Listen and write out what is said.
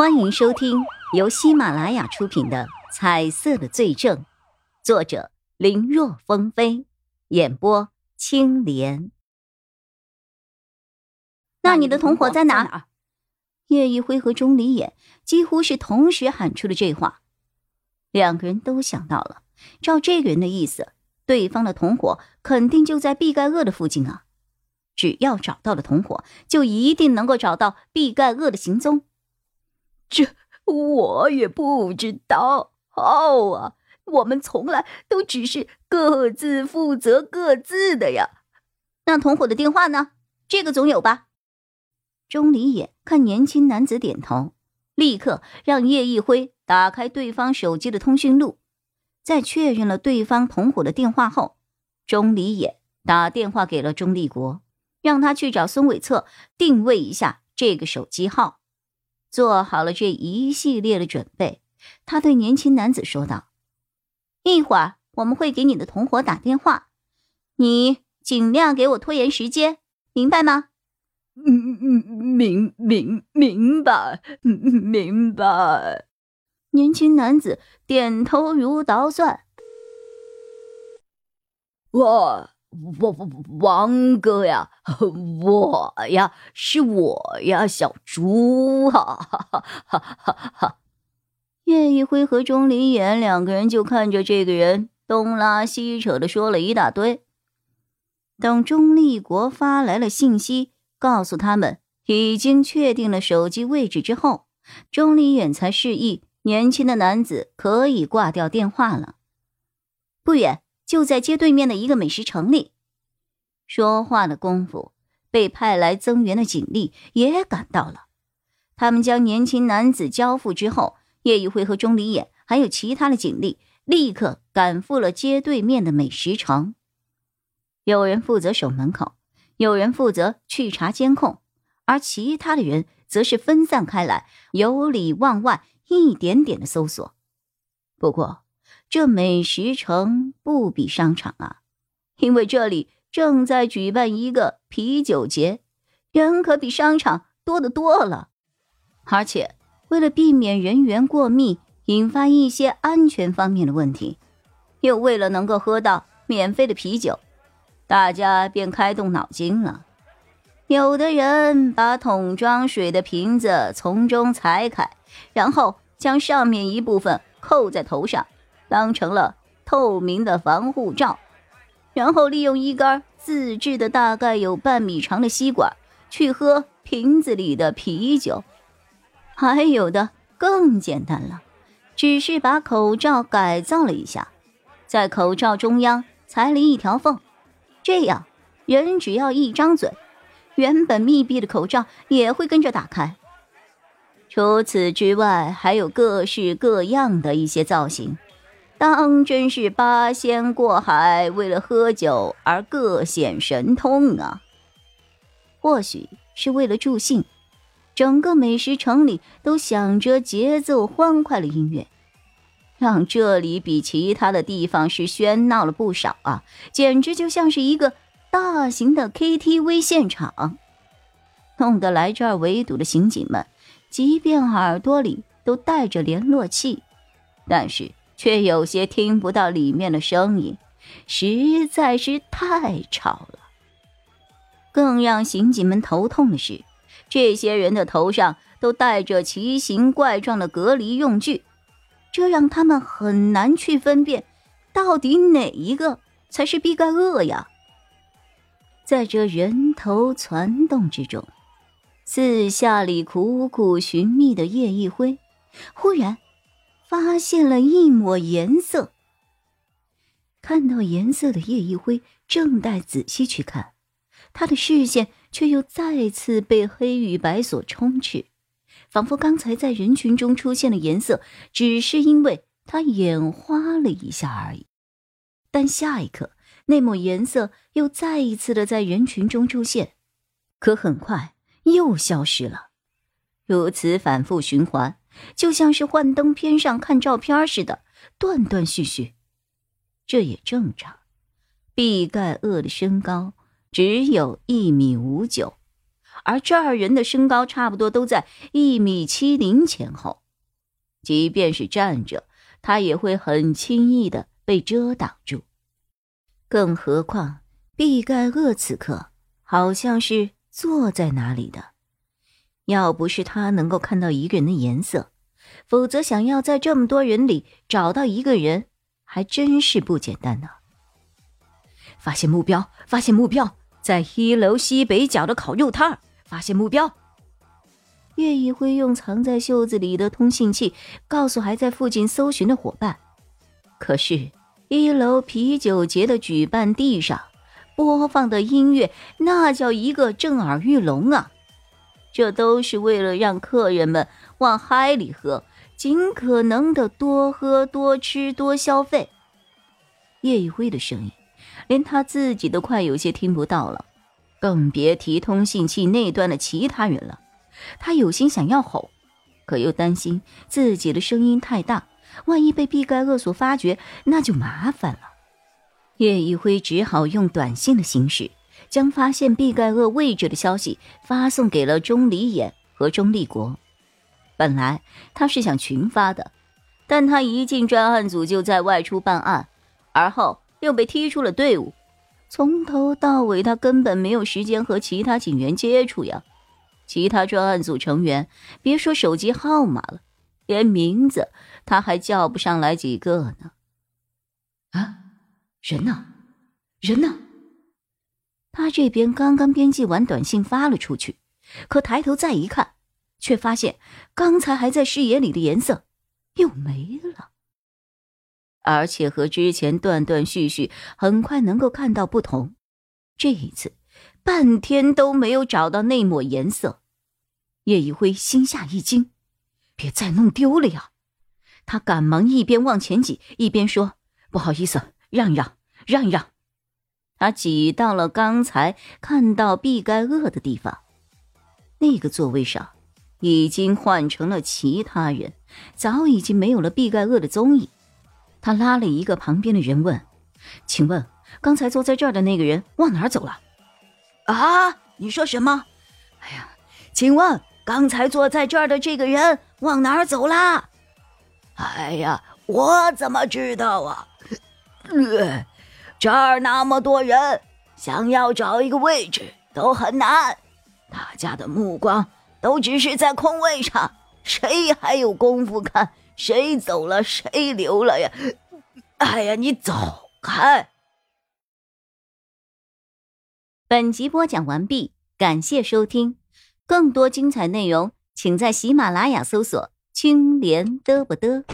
欢迎收听由喜马拉雅出品的《彩色的罪证》，作者林若风飞，演播青莲。那你的同伙在哪？叶一辉和钟离眼几乎是同时喊出了这话。两个人都想到了，照这个人的意思，对方的同伙肯定就在毕盖厄的附近啊！只要找到了同伙，就一定能够找到毕盖厄的行踪。这我也不知道啊！我们从来都只是各自负责各自的呀。那同伙的电话呢？这个总有吧？钟离眼看年轻男子点头，立刻让叶一辉打开对方手机的通讯录，在确认了对方同伙的电话后，钟离眼打电话给了钟立国，让他去找孙伟策定位一下这个手机号。做好了这一系列的准备，他对年轻男子说道：“一会儿我们会给你的同伙打电话，你尽量给我拖延时间，明白吗？”“嗯嗯，明明明白，明白。”年轻男子点头如捣蒜。哇！我我王哥呀，我呀是我呀，小猪哈哈哈哈哈哈！叶一辉和钟离眼两个人就看着这个人东拉西扯的说了一大堆。等钟立国发来了信息，告诉他们已经确定了手机位置之后，钟离眼才示意年轻的男子可以挂掉电话了。不远。就在街对面的一个美食城里，说话的功夫，被派来增援的警力也赶到了。他们将年轻男子交付之后，叶一辉和钟离眼还有其他的警力立刻赶赴了街对面的美食城。有人负责守门口，有人负责去查监控，而其他的人则是分散开来，由里往外一点点的搜索。不过，这美食城不比商场啊，因为这里正在举办一个啤酒节，人可比商场多得多了。而且为了避免人员过密，引发一些安全方面的问题，又为了能够喝到免费的啤酒，大家便开动脑筋了。有的人把桶装水的瓶子从中裁开，然后将上面一部分扣在头上。当成了透明的防护罩，然后利用一根自制的大概有半米长的吸管去喝瓶子里的啤酒。还有的更简单了，只是把口罩改造了一下，在口罩中央裁了一条缝，这样人只要一张嘴，原本密闭的口罩也会跟着打开。除此之外，还有各式各样的一些造型。当真是八仙过海，为了喝酒而各显神通啊！或许是为了助兴，整个美食城里都响着节奏欢快的音乐，让这里比其他的地方是喧闹了不少啊！简直就像是一个大型的 KTV 现场，弄得来这儿围堵的刑警们，即便耳朵里都带着联络器，但是。却有些听不到里面的声音，实在是太吵了。更让刑警们头痛的是，这些人的头上都戴着奇形怪状的隔离用具，这让他们很难去分辨，到底哪一个才是毕盖厄呀。在这人头攒动之中，四下里苦苦寻觅的叶一辉，忽然。发现了一抹颜色。看到颜色的叶一辉正待仔细去看，他的视线却又再次被黑与白所充斥，仿佛刚才在人群中出现的颜色，只是因为他眼花了一下而已。但下一刻，那抹颜色又再一次的在人群中出现，可很快又消失了，如此反复循环。就像是幻灯片上看照片似的，断断续续。这也正常。毕盖厄的身高只有一米五九，而这二人的身高差不多都在一米七零前后，即便是站着，他也会很轻易的被遮挡住。更何况毕盖厄此刻好像是坐在哪里的，要不是他能够看到一个人的颜色，否则想要在这么多人里找到一个人，还真是不简单呢。发现目标，发现目标。在一楼西北角的烤肉摊，发现目标。叶一辉用藏在袖子里的通信器告诉还在附近搜寻的伙伴。可是，一楼啤酒节的举办地上播放的音乐，那叫一个震耳欲聋啊！这都是为了让客人们往嗨里喝，尽可能的多喝、多吃、多消费。叶一辉的声音。连他自己都快有些听不到了，更别提通信器那端的其他人了。他有心想要吼，可又担心自己的声音太大，万一被毕盖厄所发觉，那就麻烦了。叶一辉只好用短信的形式，将发现毕盖厄位置的消息发送给了钟离眼和钟立国。本来他是想群发的，但他一进专案组就在外出办案，而后。又被踢出了队伍，从头到尾他根本没有时间和其他警员接触呀。其他专案组成员别说手机号码了，连名字他还叫不上来几个呢。啊，人呢？人呢？他这边刚刚编辑完短信发了出去，可抬头再一看，却发现刚才还在视野里的颜色又没了。而且和之前断断续续，很快能够看到不同。这一次，半天都没有找到那抹颜色。叶一辉心下一惊，别再弄丢了呀！他赶忙一边往前挤，一边说：“不好意思，让一让，让一让。”他挤到了刚才看到毕盖厄的地方，那个座位上已经换成了其他人，早已经没有了毕盖厄的踪影。他拉了一个旁边的人问：“请问刚才坐在这儿的那个人往哪儿走了？”啊，你说什么？哎呀，请问刚才坐在这儿的这个人往哪儿走了？哎呀，我怎么知道啊？这儿那么多人，想要找一个位置都很难，大家的目光都只是在空位上，谁还有功夫看？谁走了，谁留了呀？哎呀，你走开！本集播讲完毕，感谢收听，更多精彩内容，请在喜马拉雅搜索“青莲嘚不嘚”。